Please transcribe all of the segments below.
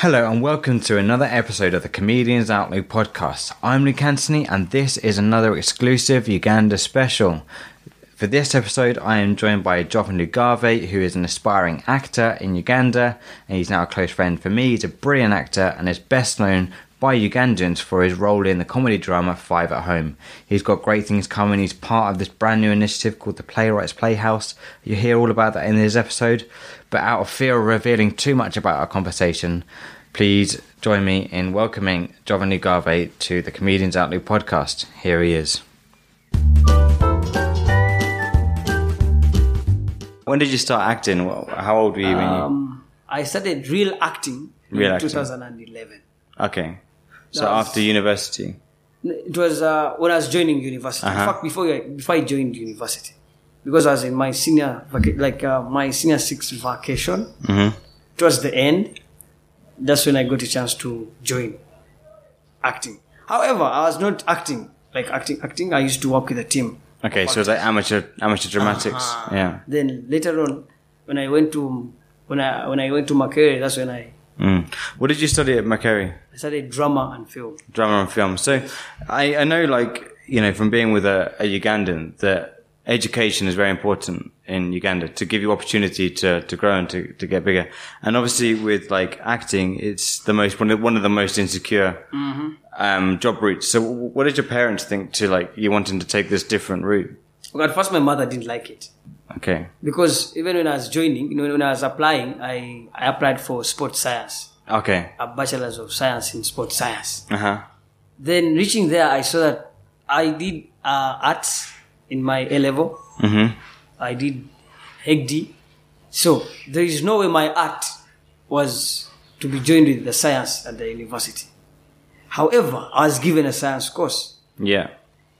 Hello and welcome to another episode of the Comedians Outluke podcast. I'm Luke Anthony and this is another exclusive Uganda special. For this episode, I am joined by Jovan Lugave, who is an aspiring actor in Uganda, and he's now a close friend for me. He's a brilliant actor and is best known by Ugandans for his role in the comedy drama Five at Home. He's got great things coming. He's part of this brand new initiative called the Playwrights Playhouse. You hear all about that in this episode. But out of fear of revealing too much about our conversation, please join me in welcoming Jovan Lugave to the Comedians Outluke podcast. Here he is. When did you start acting? How old were you when you? Um, I started real acting Real in acting. 2011. Okay, so after university. It was uh, when I was joining university. Uh-huh. In fact, before I, before I joined university, because I was in my senior like uh, my senior six vacation. Mm-hmm. Towards the end, that's when I got a chance to join acting. However, I was not acting like acting. Acting. I used to work with a team. Okay, so it was like amateur amateur dramatics. Uh-huh. Yeah. Then later on, when I went to when I when I went to Makerere, that's when I, Mm. What did you study at Makerere? I studied drama and film. Drama and film. So I, I know, like you know, from being with a, a Ugandan, that education is very important in Uganda to give you opportunity to, to grow and to, to get bigger. And obviously, with like acting, it's the most one of, one of the most insecure um, job routes. So, what did your parents think to like you wanting to take this different route? At first, my mother didn't like it Okay. because even when I was joining, you know, when I was applying, I, I applied for sports science, Okay. a bachelor's of science in sports science. Uh huh. Then reaching there, I saw that I did uh, arts in my A level. Mm-hmm. I did HEGD. So there is no way my art was to be joined with the science at the university. However, I was given a science course. Yeah.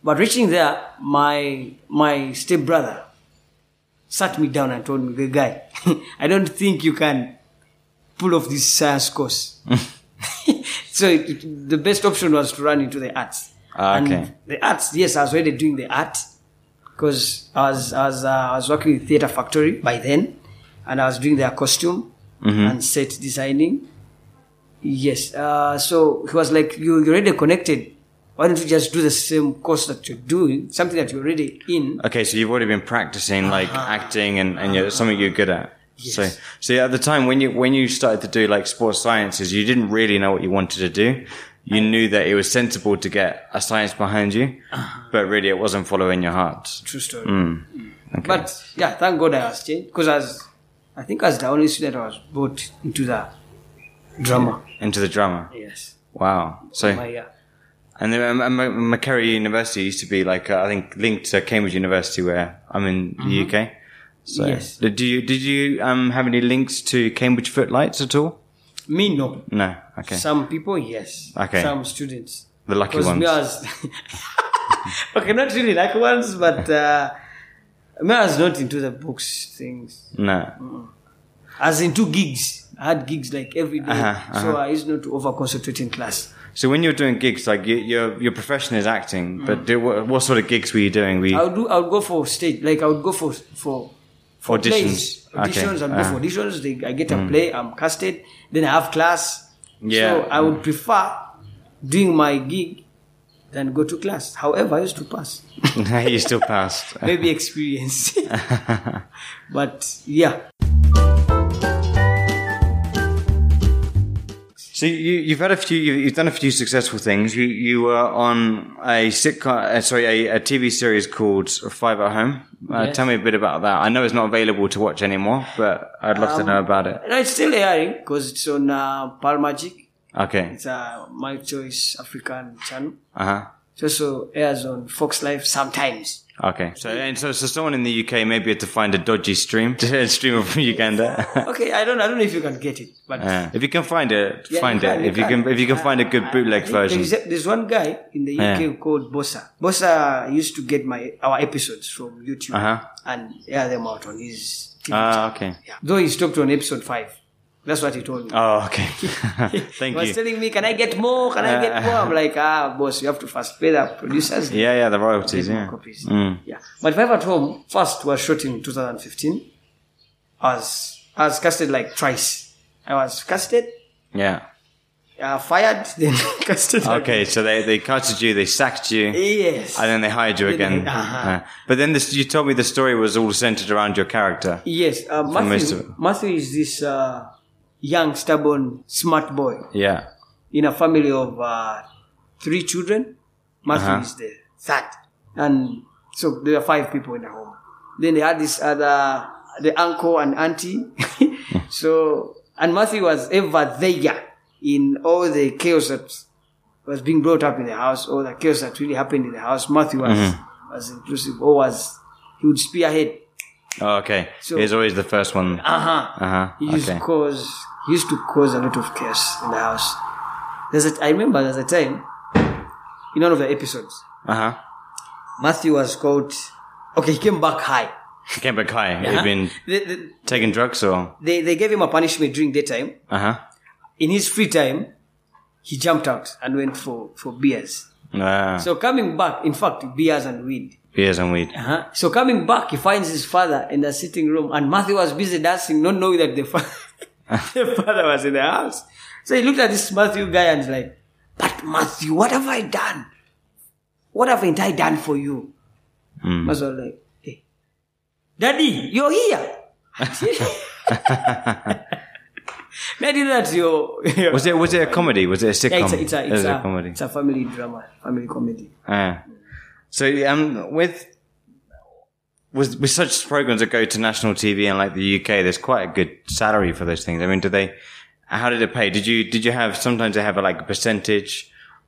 But reaching there, my my stepbrother sat me down and told me, "Good guy, I don't think you can pull off this science course." so it, it- the best option was to run into the arts. Ah, okay. And the arts, yes, I was already doing the art because I was I was uh, I was working with Theatre Factory by then, and I was doing their costume and set designing. Yes. Uh, so he was like, you, you're already connected. Why don't you just do the same course that you're doing, something that you're already in? Okay, so you've already been practicing uh-huh. like acting and, and you're, something you're good at. So, Yes. so yeah, at the time when you when you started to do like sports sciences, you didn't really know what you wanted to do. You knew that it was sensible to get a science behind you, uh-huh. but really it wasn't following your heart. True story. Mm. mm. Okay. But yeah, thank God I was changed because as I think as the only student I was brought into the drama. Into the drama. Yes. Wow. So My, yeah. And then um, um, Makerere University used to be like uh, I think linked to Cambridge University, where I'm in the UK. So Mm-hmm. Yes. did you did you um have any links to Cambridge Footlights at all? Me, no. No. Okay. Some people, yes. Okay. Some students. The lucky ones. was okay, not really like ones, but uh, me, I was not into the books things. No. I was into gigs. I had gigs like every day. Uh-huh, so I used not to over concentrate in class. So when you're doing gigs, like you, your your profession is acting, but do, what, what sort of gigs were you doing? You, I would do. I would go for stage. Like I would go for for for Auditions. plays. Okay. Auditions. I'd Ah. go for auditions. They, I get a play. I'm casted. Then I have class. Yeah. So I would prefer doing my gig than go to class. However, I used to pass. you still passed. Maybe experience. but yeah. So you, you've had a few, you- you've done a few successful things. You you were on a sitcom, uh, sorry, a, a TV series called Five at Home. Uh, Yes. Tell me a bit about that. I know it's not available to watch anymore, but I'd love to Um, know about it. It's still airing because it's on uh, Pearl Magic. Okay. It's a My Choice African channel. Uh huh. It also airs on Fox Life sometimes. Okay. So and so so someone in the UK may be able to find a dodgy stream to stream from Uganda. Okay, I don't, I don't know if you can get it, but Yeah. If you can find it, Yeah, find you it. can, if you can, if you can find a good bootleg I version. There's, there's one guy in the UK Yeah. called Bossa. Bossa used to get my our episodes from YouTube Uh-huh. and air them out on his TV. Ah, okay. yeah. Though he stopped on episode five. That's what he told me. Oh, okay. Thank you. he was you. telling me, "Can I get more? Can I get more?" I'm like, "Ah, boss, you have to first pay the producers." Yeah, yeah, the royalties. Yeah. copies. Mm. Yeah. But Five at Home first was shot in 2015. I was I was casted like twice. I was casted Yeah. uh, fired, then casted. Okay, so they, they cutted you, they sacked you, Yes. and then they hired you again. they- uh-huh. Uh, but then this, you told me the story was all centered around your character. Yes, uh, Matthew. Matthew is this uh, young, stubborn, smart boy Yeah. in a family of uh, three children. Matthew Uh-huh. is the third. And so there are five people in the home. Then they had this other, the uncle and auntie. so, and Matthew was ever there in all the chaos that was being brought up in the house, all the chaos that really happened in the house. Matthew was, Mm-hmm. was inclusive, or was, he would spearhead. Oh, okay. So- He's always the first one. Uh huh. Uh huh. He used Okay. to cause used to cause a lot of chaos in the house. There's a, I remember there's a time in one of the episodes, Uh huh. Matthew was caught. Okay, he came back high. He came back high. He'd been They, they, taking drugs or? they, they gave him a punishment during daytime. Uh huh. In his free time, he jumped out and went for, for beers. Uh, So coming back, in fact, beers and weed. beers and weed. Uh-huh. So coming back, he finds his father in the sitting room, and Matthew was busy dancing, not knowing that the, fa- the father was in the house. So he looked at this Matthew guy and he's like, "But Matthew, what have I done? What haven't I done for you?" Matthew was like, "Hey, Daddy, you're here." Daddy, that's your. your Was it was it a comedy? Was it a sitcom? yeah, it's a, it's a, it's a, a comedy. it's a family drama, family comedy. Ah. So um, with with with such programs that go to national TV and like the UK, there's quite a good salary for those things. I mean, do they? How did it pay? Did you did you have sometimes they have a, like a percentage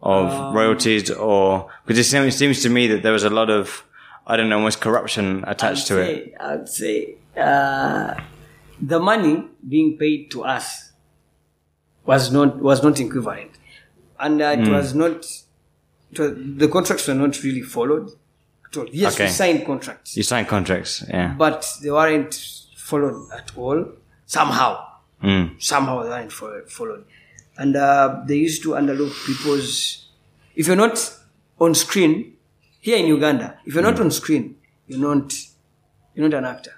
of Um, royalties or because it seems, it seems to me that there was a lot of I don't know almost corruption attached to it. I would say uh, the money being paid to us was not was not equivalent, and uh, it was not. It was, the contracts were not really followed. At all. Yes, Okay. we signed contracts, You signed contracts, yeah. but they weren't followed at all. Somehow, Mm. somehow they weren't fo- followed, and uh, they used to underlook people's. If you're not on screen here in Uganda, if you're Hmm. not on screen, you're not you're not an actor.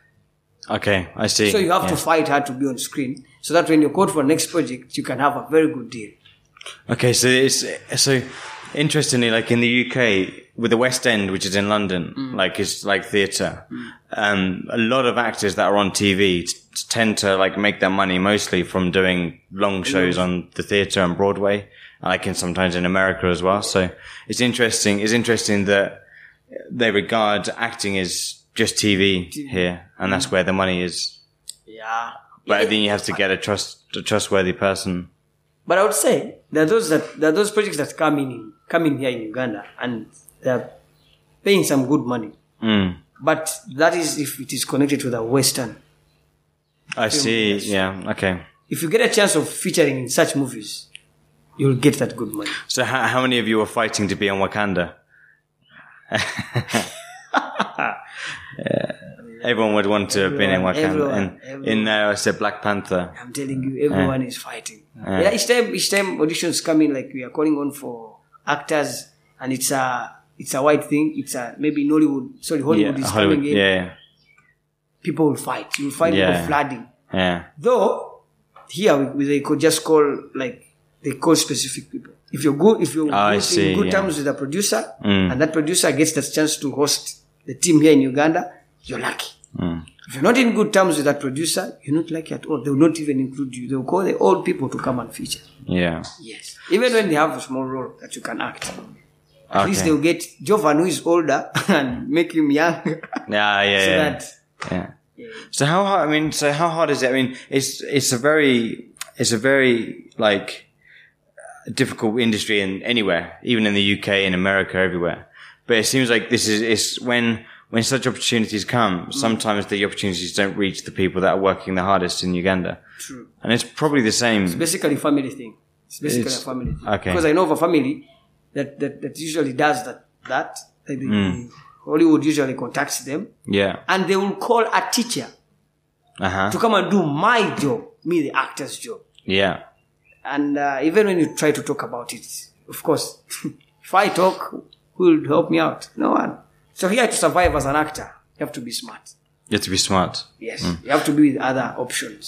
Okay, I see. So you have Yeah. to fight hard to be on screen, so that when you're called for next project, you can have a very good deal. Okay, so it's so interestingly, like in the UK with the West End, which is in London, mm. like it's like theatre. Um, a lot of actors that are on TV t- tend to like make their money mostly from doing long mm. shows on the theatre and Broadway, like in sometimes in America as well. So it's interesting. It's interesting that they regard acting as just TV here, and that's mm. where the money is. Yeah. But then you have to get a trust, a trustworthy person. But I would say there are those that there are those projects that come in come in here in Uganda and they're paying some good money. Mm. But that is if it is connected to the Western. I see. Yeah. Okay. If you get a chance of featuring in such movies, you'll get that good money. So how, how many of you are fighting to be on Wakanda? Yeah. Everyone would want to have been in Wakanda. everyone, and everyone. in there, I said Black Panther. I'm telling you, everyone is fighting. Yeah, each time, each time auditions come in, like we are calling on for actors, and it's a, it's a white thing. It's a maybe Nollywood, sorry, Hollywood Yeah, is Hollywood. coming in. Yeah, People will fight. You will find Yeah. people flooding. yeah, Though here we, they could just call like they call specific people. If you're good, if you're Oh, good, see, in good yeah. terms with a producer, Mm. and that producer gets the chance to host the team here in Uganda, you're lucky. Mm. If you're not in good terms with that producer, you're not lucky at all. They will not even include you. They will call the old people to come and feature. yeah. Yes. Even when they have a small role that you can act. At least they'll get Jovan who is older and make him young. so Yeah, yeah, yeah. that yeah. So how hard? I mean, so how hard is it? I mean, it's it's a very it's a very like difficult industry in anywhere, even in the UK, in America, everywhere. But it seems like this is it's when when such opportunities come, sometimes the opportunities don't reach the people that are working the hardest in Uganda. True. And it's probably the same. It's basically a family thing. It's basically It's- a family thing. okay. Because I know of a family that, that, that usually does that. That like the, Hmm. Hollywood usually contacts them Yeah. and they will call a teacher Uh huh. to come and do my job, me the actor's job. Yeah. And uh, even when you try to talk about it, of course, if I talk, who will help me out? No one. So here to survive as an actor, you have to be smart. You have to be smart. Yes, Hmm. you have to be with other options.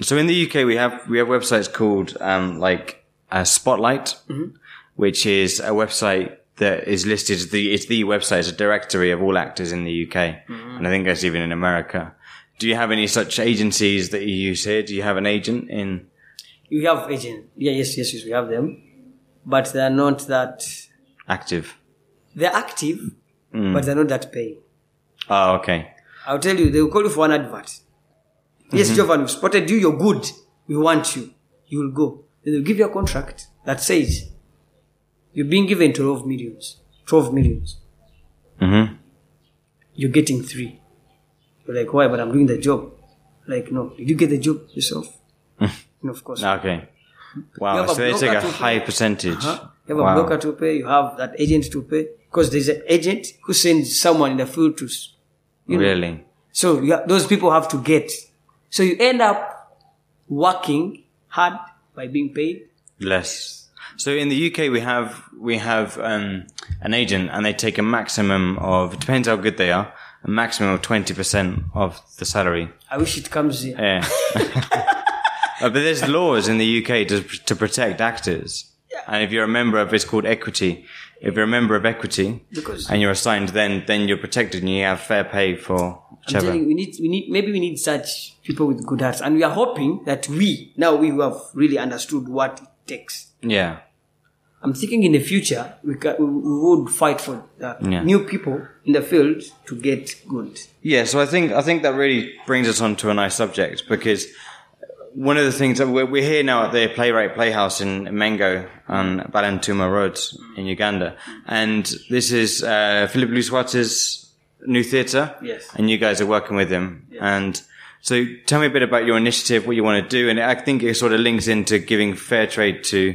So in the UK, we have we have websites called um, like uh, Spotlight, which is a website that is listed as the it's the website as a directory of all actors in the UK, and I think that's even in America. Do you have any such agencies that you use here? Do you have an agent in? You have agent. Yeah, yes, yes, yes, we have them. But they are not that, Active. they're active, but they're not that paying. Oh, okay. I'll tell you, they will call you for an advert. Yes, Jovan, we've spotted you, you're good. We want you. You will go. Then they'll give you a contract that says you're being given 12 millions. 12 millions. Mm-hmm. You're getting three. You're like, why? But I'm doing the job. Like, no. Did you get the job yourself? no, of course. Okay. Wow. So they take a high percentage. Uh-huh. You have Wow. a broker to pay. You have that agent to pay. Because there's an agent who sends someone in the field to, you know, Really? So you ha- those people have to get. So you end up working hard by being paid. Less. So in the UK, we have we have um, an agent, and they take a maximum of it depends how good they are, a maximum of twenty percent of the salary. I wish it comes here. Yeah. Uh, but there's laws in the UK to to protect actors, and if you're a member of it's called equity. If you're a member of equity Because- and you're assigned, then then you're protected and you have fair pay for I'm telling you, we need, we need, maybe we need such people with good hearts, and we are hoping that we now we have really understood what it takes. Yeah. I'm thinking in the future we, ca- we, would fight for Yeah. new people in the field to get good. Yeah, so I think I think that really brings us on to a nice subject because one of the things that we're, we're here now at the Playwright Playhouse in Mengo on Balintuma Road in Uganda, and this is uh, Philip Luswata's new theatre. Yes. and you guys are working with him, and. So tell me a bit about your initiative, what you want to do, and I think it sort of links into giving fair trade to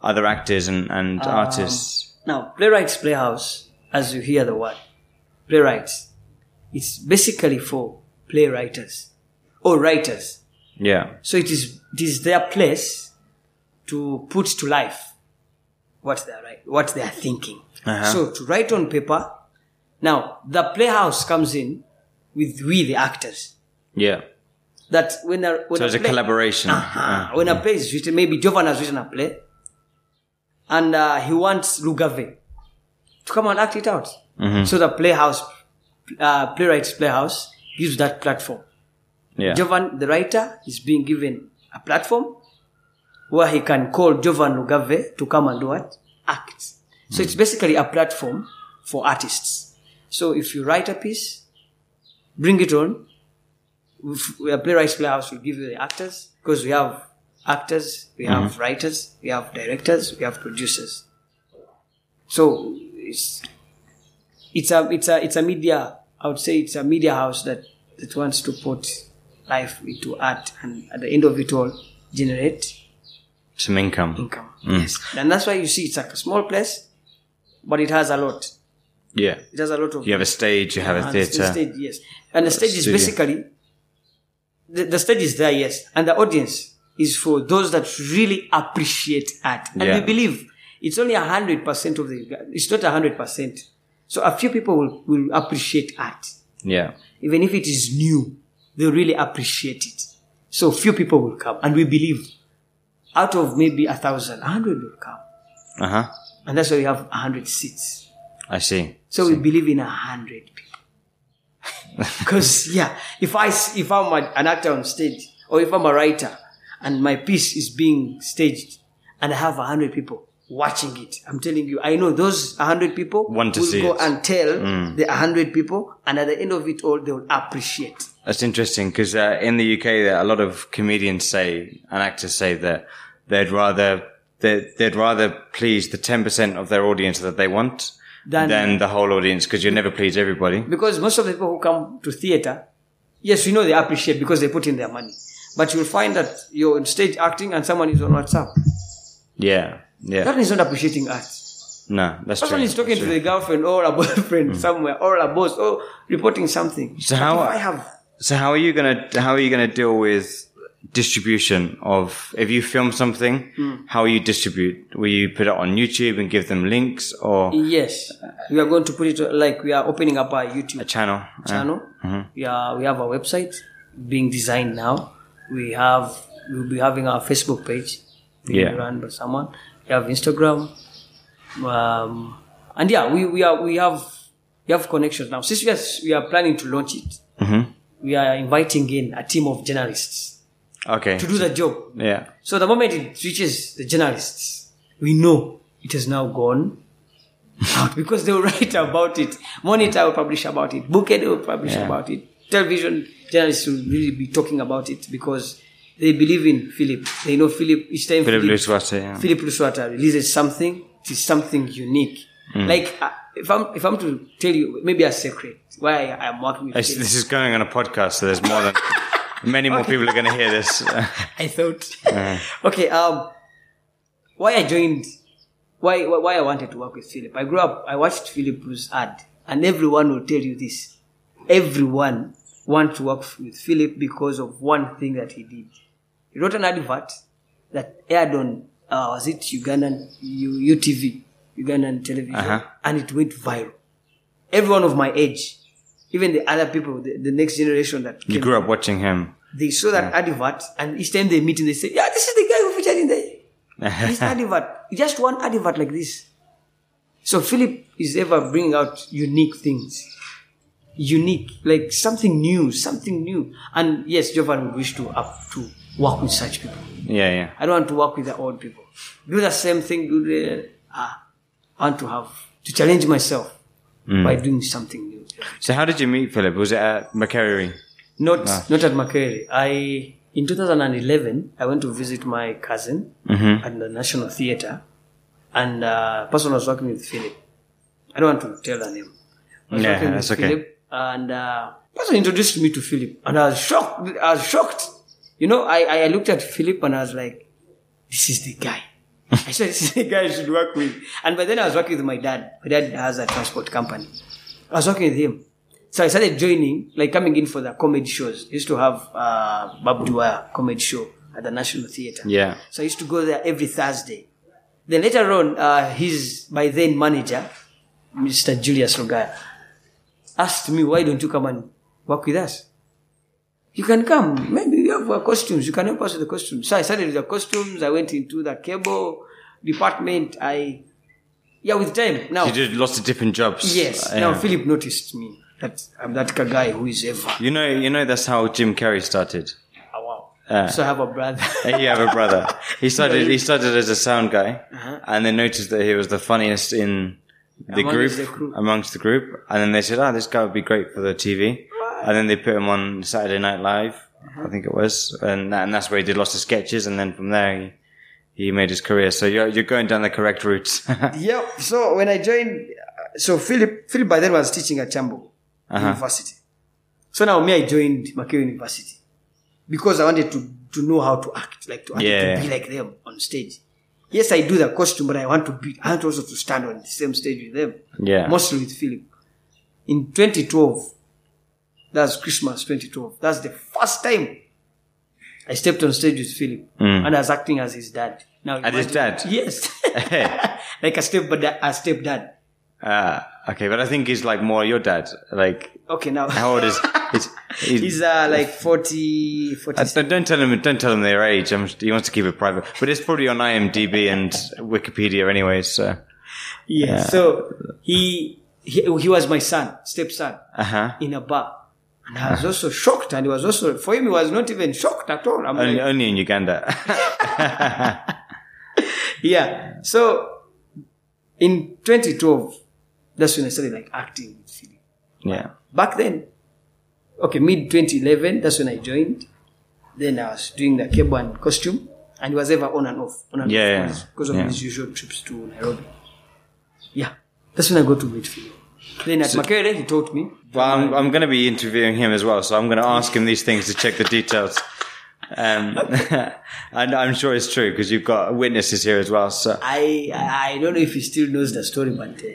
other actors and, and Um, artists. Now, playwrights playhouse, as you hear the word, playwrights, it's basically for playwriters or writers. Yeah, So it is it is their place to put to life what they are right, what they are thinking. Uh-huh. So to write on paper. Now the playhouse comes in with we the actors. yeah. That when a when So it's a play- collaboration. Uh-huh. When a play is written, maybe Jovan has written a play, and uh, he wants Lugave to come and act it out. Mm-hmm. So the playhouse, uh, playwrights playhouse gives that platform. Yeah, Jovan, the writer, is being given a platform where he can call Jovan Lugave to come and do what? Act. So it's basically a platform for artists. So if you write a piece, bring it on. If- A playwrights playhouse will give you the actors because we have actors, we have mm-hmm. writers, we have directors, we have producers. So it's it's a it's a it's a media. I would say it's a media house that that wants to put life into art and at the end of it all generate some income. income. Mm. Yes, and that's why you see it's like a small place, but it has a lot. Yeah. It has a lot of. You have a stage, you have a and the stage, yes, and the stage is basically the, the stage is there, yes, and the audience is for those that really appreciate art, and Yeah. we believe it's only a hundred percent of the. It's not a hundred percent. So a few people will, will appreciate art, Yeah. even if it is new, they'll really appreciate it. So few people will come, and we believe out of maybe a thousand, a hundred will come, Uh huh. and that's why we have a hundred seats. I see. So we believe in a hundred people. Because yeah, if I if I'm an actor on stage or if I'm a writer and my piece is being staged and I have a hundred people watching it, I'm telling you, I know those hundred people Want to will go it. Mm. and tell the hundred people, and at the end of it all, they will appreciate. That's interesting because uh, in the UK, a lot of comedians say and actors say that they'd rather they'd, they'd rather please the ten percent of their audience that they want Than- than, the whole audience because you never please everybody. Because most of the people who come to theater, yes, we know they appreciate because they put in their money. But you'll find that you're on stage acting and someone is on WhatsApp. Yeah. Yeah. That is not appreciating art. No, that's true. Someone is talking That's to true. the girlfriend or a boyfriend somewhere or a boss or reporting something. So how- I have So how are you gonna how are you gonna deal with distribution of if you film something? Hmm. How will you distribute? Will you put it on YouTube and give them links or yes, we are going to put it like we are opening up our a YouTube channel? Uh, channel. mm-hmm. We are we have a website being designed now, we have we'll be having our Facebook page being Yeah. run by someone. We have Instagram, um, and yeah, we, we are we have we have connections now. Since we are we are planning to launch it, Mm-hmm. we are inviting in a team of journalists Okay. to do the job. Yeah. So the moment it reaches the journalists, we know it has now gone out because they will write about it. Monitor will publish about it. Bookhead will publish Yeah. about it. Television journalists will really be talking about it because they believe in Philip. They know Philip. Each time Philip Luswata, yeah. Philip Luswata releases something, it is something unique. Mm. Like uh, if I'm if I'm to tell you maybe a secret why I am working with Philip. this is going on a podcast, so there's more than many more people are going to hear this. I thought. okay, um, why I joined, why, why why I wanted to work with Philip. I grew up, I watched Philip's ad, and everyone will tell you this. Everyone want to work with Philip because of one thing that he did. He wrote an advert that aired on, uh, was it Ugandan U, UTV, Ugandan television, Uh-huh. and it went viral. Everyone of my age, even the other people, the, the next generation that you grew up watching him. they saw that advert and each time they meet and they say, yeah, this is the guy who featured in the this advert. Just one advert like this. So Philip is ever bringing out unique things. Unique, like something new, something new. And yes, Jovan would wish to up to work with such people. Yeah, yeah. I don't want to work with the old people. Do the same thing. Do the ah. I want to have to challenge myself by doing something new. So how did you meet Philip? Was it at Makerere? Not not at Makerere. I in 2011 I went to visit my cousin Mm-hmm. at the National Theatre, and uh, person was working with Philip. I don't want to tell her name. Yeah, that's okay. Philip, and uh, person introduced me to Philip, and I was shocked. I was shocked. You know, I, I looked at Philip and I was like, "This is the guy." I said, "This is the guy I should work with." And by then I was working with my dad. My dad has a transport company. I was working with him. So I started joining, like coming in for the comedy shows. I used to have uh, Bob Dwyer comedy show at the National Theatre. Yeah. So I used to go there every Thursday. Then later on, uh, his by then manager, Mr. Julius Rogaya, asked me, "Why don't you come and work with us? You can come. Maybe you have uh, costumes. You can help us with the costumes." So I started with the costumes. I went into the cable department. I, yeah, with time now. You did lots of different jobs. Yes. Uh, Now. Philip noticed me that I'm that guy who is ever. You know, you know that's how Jim Carrey started. Oh, wow. Uh, so I have a brother. you have a brother. He started. He started as a sound guy, Uh-huh. and they noticed that he was the funniest in the Amongst group, the crew. amongst the group. And then they said, "Oh, this guy would be great for the TV." And then they put him on Saturday Night Live, Uh-huh. I think it was, and, that, and that's where he did lots of sketches. And then from there, he, he made his career. So you're you're going down the correct route. yep. So when I joined, so Philip, Philip by then was teaching at Chambo Uh-huh. University. So now me, I joined Makerere University because I wanted to to know how to act, like to, Yeah. to be like them on stage. Yes, I do the costume, but I want to be. I want also to stand on the same stage with them. yeah. mostly with Philip. In 2012, that's Christmas 2012. That's the first time I stepped on stage with Philip, Mm. and I was acting as his dad. Now, As his dad? Yes, like a step, but a step dad. Ah, okay, but I think he's like more your dad. Like, Okay, now how old is he's? he's, he's uh, like 40, 40 Uh, don't- tell him. Don't tell him their age. I'm, he wants to keep it private, but it's probably on IMDb and Wikipedia, anyway. So, yeah. So he, he he was my son, stepson, uh huh. in a bar, and I was also shocked, and he was also for him. He was not even shocked at all. I'm Only, like, only in Uganda. Yeah. So in 2012, that's when I started like acting with Philip. yeah. Back then, okay, mid 2011, that's when I joined. Then I was doing the cable and costume, and he was ever on and off, on and Yeah, off because of yeah. his usual trips to Nairobi. Yeah, that's when I got to meet Philip. Then at Makerere, he taught me. Well, I'm, I'm going to be interviewing him as well, so I'm going to ask him these things to check the details. Um, and I'm sure it's true because you've got witnesses here as well. So I I I don't know if he still knows the story, but uh,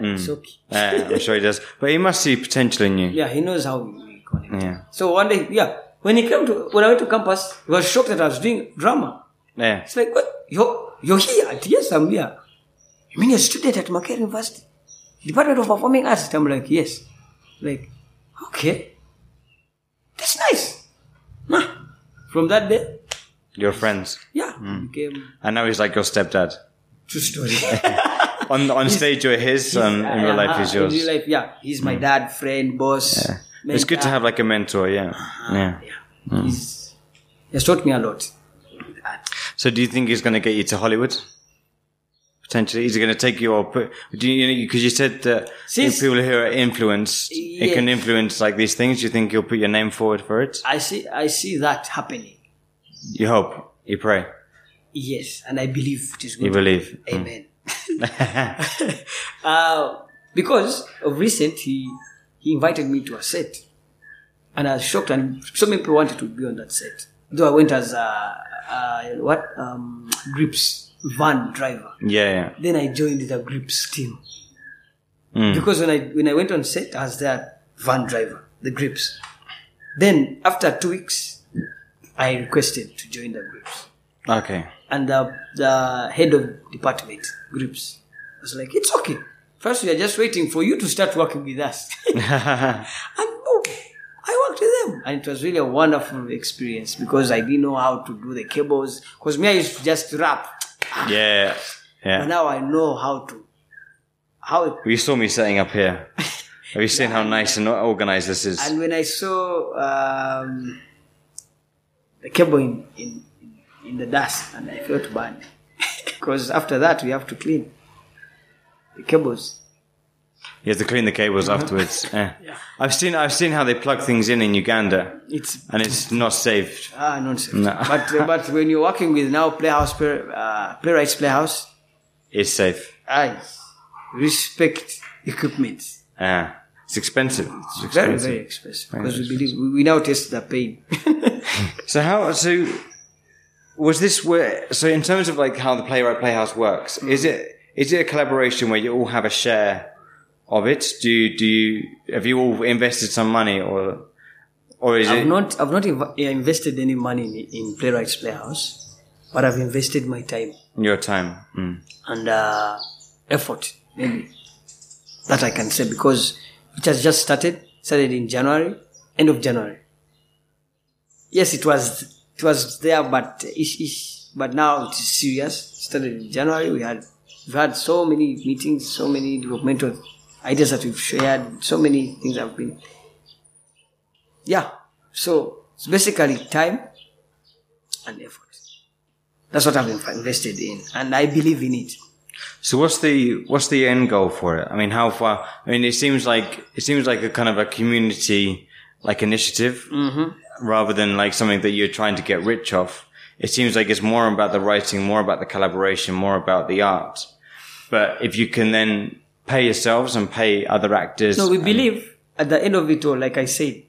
Mm. uh, I'm sure he does. But he must see potential in you. Yeah, he knows how we connect. Yeah. So one day, yeah, when he came to when I went to campus, he was shocked that I was doing drama. Yeah. It's like, what? You're, you're here? Yes, I'm here. You mean you're a student at Makerere University? Department of Performing Arts? I'm like, yes. Like, okay. That's nice. Nah. from that day, Your friends. yeah, became And now he's like your stepdad. true story. On on stage, you're his, and um, in real life, he's Uh, yours. In real life, yeah, he's my hmm. dad, friend, boss. It's good to have like a mentor, yeah. Ah, yeah. Yeah. Hmm. He's, he's taught me a lot. So do you think he's going to get you to Hollywood? Potentially, is he going to take your? Do you because you said that Since- people who are influenced, it can influence like these things. Do you think you'll put your name forward for it? I see, I see that happening. You hope, you pray, Yes, and I believe it is you going to believe. Hmm. Amen. uh, because of recent, he he invited me to a set, and I was shocked. And so many people wanted to be on that set. Though I went as a, a what um, grips van driver. Yeah, yeah. Then I joined the grips team Mm. because when I when I went on set, as their van driver, the grips. Then after two weeks, I requested to join the grips Okay. And the, the head of department groups. I was like it's okay first we are just waiting for you to start working with us and boom i worked with them and it was really a wonderful experience because i didn't know how to do the cables because me i used to just rap yeah, but yeah. now i know how to how it, You saw me setting up here. Have you seen how nice and organized this is? and when i saw um, the cable in, in in the dust and i felt bad because after that we have to clean the cables You have to clean the cables afterwards. Yeah. Yeah. I've seen I've seen how they plug things in in Uganda, it's and it's not safe. Ah, nonsense. No. But uh, but when you're working with now Playhouse, play, uh, Playwrights Playhouse, It's safe. I respect equipment. Yeah. It's expensive. It's Very expensive. very expensive because we believe we, we now taste the pain. So how so was this where so in terms of like how the playwright playhouse works is it is it a collaboration where you all have a share of it do you do you have you all invested some money or or is I've it not I've not inv- invested any money in, in Playwrights Playhouse, but I've invested my time your time mm. and uh, effort maybe that I can say because it has just started started in January end of January. Yes, it was it was there, but ish ish. But now it is serious. Started in January. We had we've had so many meetings, so many developmental ideas that we've shared, so many things have been. Yeah. So it's basically time and effort. That's what I've invested in, and I believe in it. so what's the what's the end goal for it i mean how far i mean it seems like it seems like a kind of a community like initiative mm-hmm. Rather than like something that you're trying to get rich off. it seems like it's more about the writing more about the collaboration more about the art but if you can then pay yourselves and pay other actors No, we believe at the end of it all, like I said,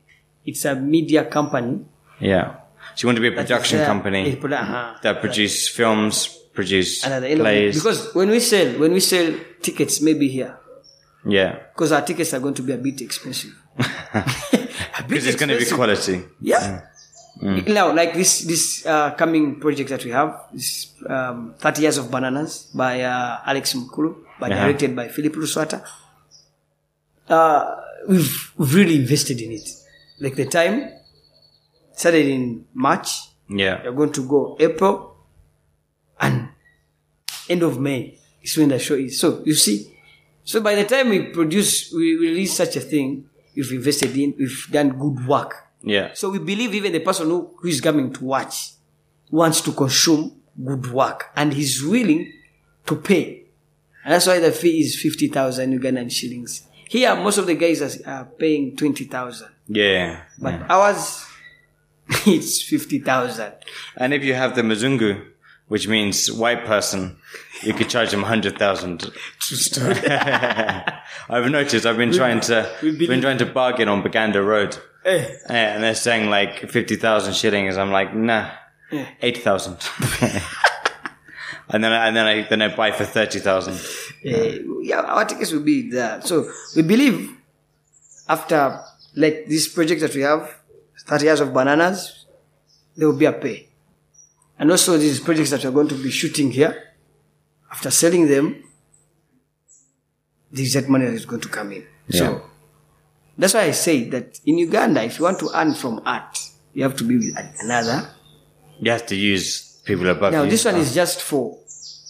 it's a media company. yeah so you want to be a production company uh-huh. that produce films produce And at the end of plays it, because when we sell, when we sell tickets, maybe here, yeah because our tickets are going to be a bit expensive. Because it's going to be quality Yeah. Mm. Now, like this this uh, coming project that we have, this um, 30 Years of Bananas by uh, Alex Mukulu, by Uh-huh. directed by Philip Luswata. Uh, we've, we've really invested in it. Like the time started in March, yeah we're going to go April and end of May is when the show is. So you see, so by the time we produce, we release such a thing, we've invested in, we've done good work. yeah So we believe even the person who, who is coming to watch wants to consume good work and he's willing to pay. And that's why the fee is 50,000 Ugandan shillings. Here, most of the guys are, are paying 20,000. yeah But ours, it's 50,000. And if you have the Mzungu, which means white person, you could charge them hundred thousand. I've noticed. I've been trying to believe- been trying to bargain on Buganda Road, Eh, and they're saying like fifty thousand shillings. I'm like, nah, eight thousand. and then I, and then I then I buy for thirty thousand. eh, yeah, our tickets will be there. So we believe after like this project that we have, 30 years of bananas, there will be a pay. And also these projects that we're going to be shooting here, after selling them, this that money is going to come in. Yeah. So that's why I say that in Uganda, if you want to earn from art, you have to be with another You have to use people above Now you. this one is just for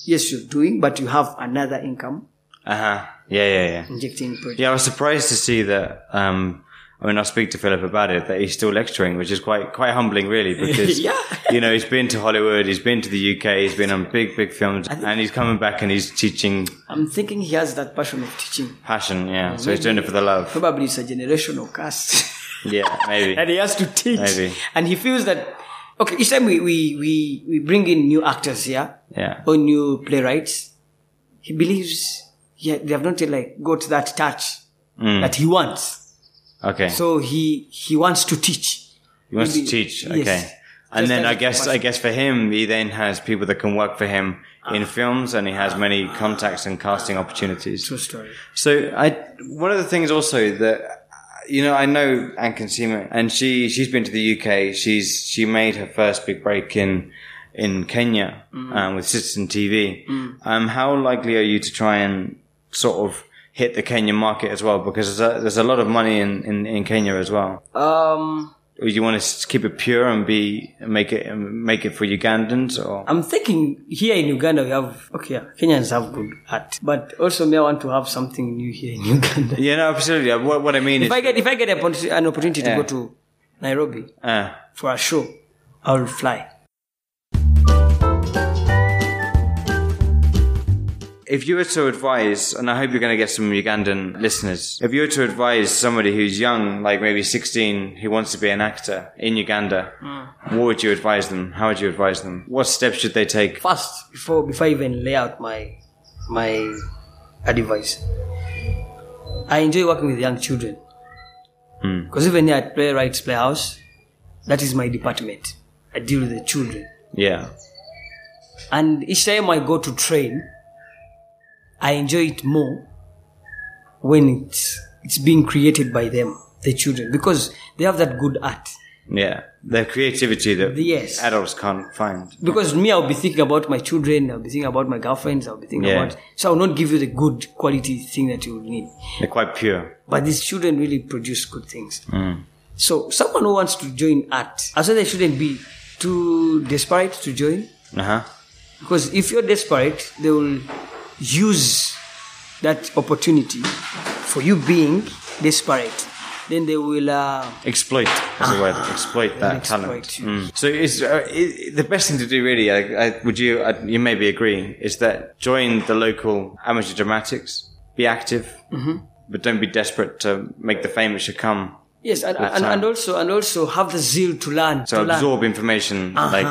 yes you're doing, but you have another income Uh huh. Yeah, yeah, yeah. injecting project. Yeah, I was surprised to see that. Um, I mean, I'll speak to Philip about it. That he's still lecturing, which is quite quite humbling, really, because Yeah. you know he's been to Hollywood, he's been to the UK, he's been on big big films, and he's coming back and he's teaching I'm thinking he has that passion of teaching. passion. Yeah, so he's doing it for the love. Probably it's a generational curse. Yeah, maybe. and he has to teach. Maybe. And he feels that okay, each time we, we, we, we bring in new actors here Yeah. or new playwrights, he believes yeah, they have not yet like got that touch Mm. that he wants. Okay. So he he wants to teach. He wants to Maybe- teach. yes. Okay. And Just then I guess I guess for him, he then has people that can work for him Ah. in films, and he has many contacts and casting opportunities. True story. So I one of the things also that you know I know Anne Kansiime, and she she's been to the UK. She's she made her first big break in in Kenya um, with Citizen TV. Um, how likely are you to try and sort of hit the Kenyan market as well? Because there's a, there's a lot of money in, in, in Kenya as well. Um Or you want to keep it pure and be make it make it for Ugandans or I'm thinking here in Uganda we have okay, yeah, Kenyans have good art, but also me I want to have something new here in Uganda. yeah no absolutely what, what I mean If is I get if I get a an opportunity Yeah. to go to Nairobi uh, for a show, I'll fly. If you were to advise, and I hope you're going to get some Ugandan listeners, if you were to advise somebody who's young, like maybe 16, who wants to be an actor in Uganda, what would you advise them? How would you advise them? What steps should they take? First, before before I even lay out my my advice, I enjoy working with young children Hmm. because even here at Playwrights Playhouse, that is my department. I deal with the children, Yeah. and each time I go to train, I enjoy it more when it's it's being created by them, the children, because they have that good art. Yeah. The creativity that Yes. adults can't find. Because me, I'll be thinking about my children, I'll be thinking about my girlfriends, I'll be thinking Yeah. about. So I'll not give you the good quality thing that you will need. They're quite pure. But these children really produce good things. Mm. So someone who wants to join art, I say they shouldn't be too desperate to join. Uh huh. Because if you're desperate, they will use that opportunity for you being desperate. Then they will. Uh, Exploit is the word. Exploit that Exploit, talent. Mm. So it's uh, the best thing to do, really. I, I, would you? I, you maybe agree is that join the local amateur dramatics, be active, Mm-hmm. but don't be desperate to make the fame that should come. yes, and, and, and also and also have the zeal to learn. So to learn. absorb information, like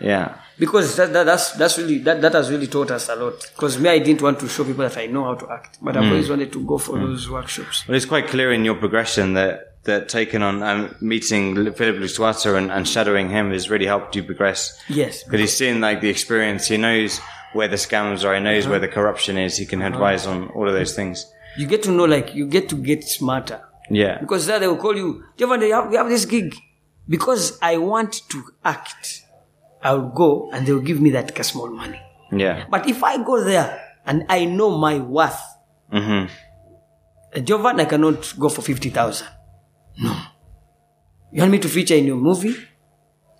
yeah, because that, that that's that's really that, that has really taught us a lot. Because me i didn't want to show people that i know how to act. But i've hmm. always wanted to go for hmm. those workshops. Well, it's quite clear in your progression that that taking on um, meeting Philip Luswata and, and shadowing him has really helped you progress. yes. Because he's seen like the experience, he knows where the scams are, he knows uh-huh. where the corruption is, he can uh-huh. advise on all of those things. you get to know like you get to get smarter. Yeah. because there they will call you Jovan, we have this gig. Because i want to act i'll go and they'll give me that small money Yeah. but if i go there and i know my worth mm-hmm. uh, jovan i cannot go for 50000 no you want me to feature in your movie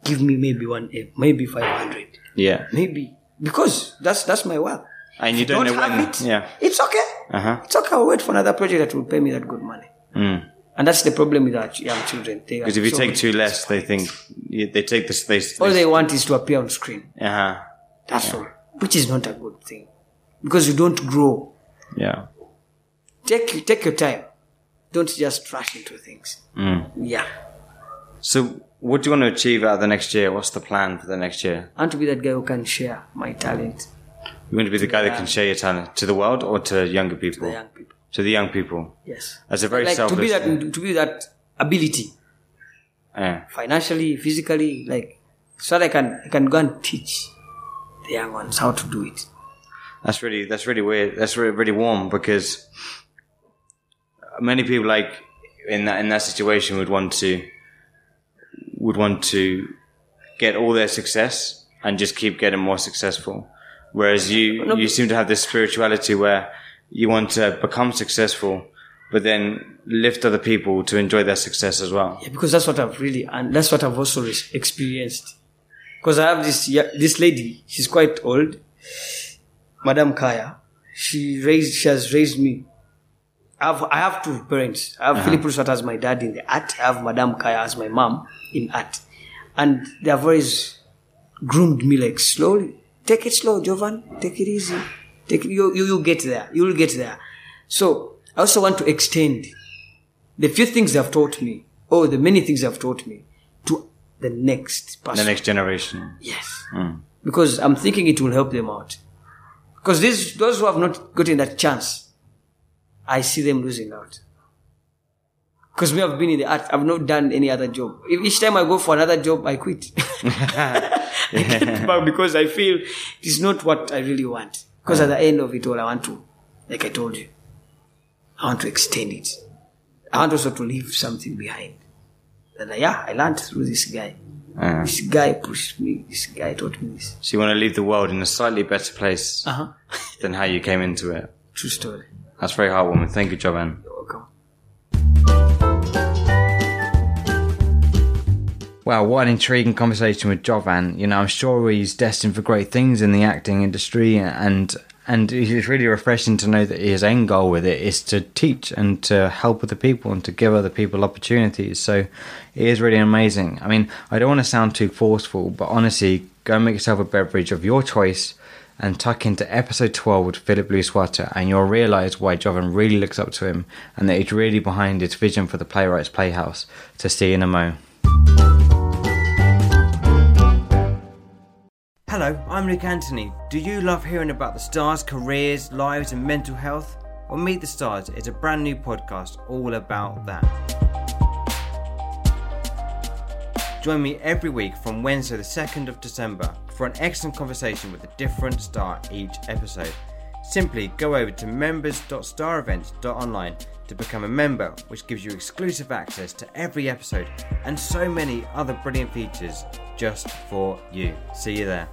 give me maybe one eh, maybe 500 Yeah. Maybe because that's that's my work. And you don't, don't know have when. it. Yeah. It's okay. Uh huh. It's okay. I'll wait for another project that will pay me that good money. Mm. And that's the problem with our young children. Because if you take too less, they think they take this. They. all they want is to appear on screen. Uh huh. That's all, which is not a good thing because you don't grow. Yeah. Take take your time. Don't just rush into things. Mm. Yeah, So, what do you want to achieve out of the next year? What's the plan for the next year? I want to be that guy who can share my talent You want to be the guy that can share your talent to the world or to younger to people? the young people. To the young people. Yes, That's a very like to be that to be that ability Yeah. financially, physically, like so that I can I can go and teach the young ones how to do it. That's really that's really weird. That's really, really warm because many people like in that in that situation would want to would want to get all their success and just keep getting more successful. Whereas you No, you seem to have this spirituality where you want to become successful, but then lift other people to enjoy their success as well. Yeah, because that's what I've really and that's what I've also experienced. Because I have this ya- this lady. She's quite old, Madam Kaya. She raised. She has raised me. I have, I have two parents. I have uh-huh. Philip Luswata as my dad in the art. I have Madam Kaya as my mom in art, and they have always groomed me like slowly. Take it slow, Jovan. Take it easy. Take you, you you get there. You will get there. So I also want to extend the few things they have taught me, or the many things they have taught me, to the next person. The next generation. Yes. Hmm. Because I'm thinking it will help them out. Because these, those who have not gotten that chance, I see them losing out. Because me, I've been in the art, I've not done any other job. Each time I go for another job, I quit. I get back because I feel it's not what I really want. Because at the end of it all, I want to, like I told you, I want to extend it. I want also to leave something behind. And uh, yeah, I learned through this guy. Uh, This guy pushed me. This guy taught me this. so you want to leave the world in a slightly better place Uh huh. than how you came into it. True story. That's very heartwarming. Thank you, Jovan. You're welcome. Wow, what an intriguing conversation with Jovan. You know, I'm sure he's destined for great things in the acting industry, and and it's really refreshing to know that his end goal with it is to teach and to help other people and to give other people opportunities. So it is really amazing. I mean, I don't want to sound too forceful, but honestly, go make yourself a beverage of your choice and tuck into episode 12 with Philip Luswata, and you'll realize why Jovan really looks up to him and that he's really behind his vision for the Playwrights Playhouse. To see in a mo. Hello, I'm Luke Anthony. Do you love hearing about the stars' careers, lives, and mental health? Well, Meet the Stars is a brand new podcast all about that. Join me every week from Wednesday, the 2nd of December, for an excellent conversation with a different star each episode. Simply go over to members.starevents.online to become a member, which gives you exclusive access to every episode and so many other brilliant features just for you. See you there.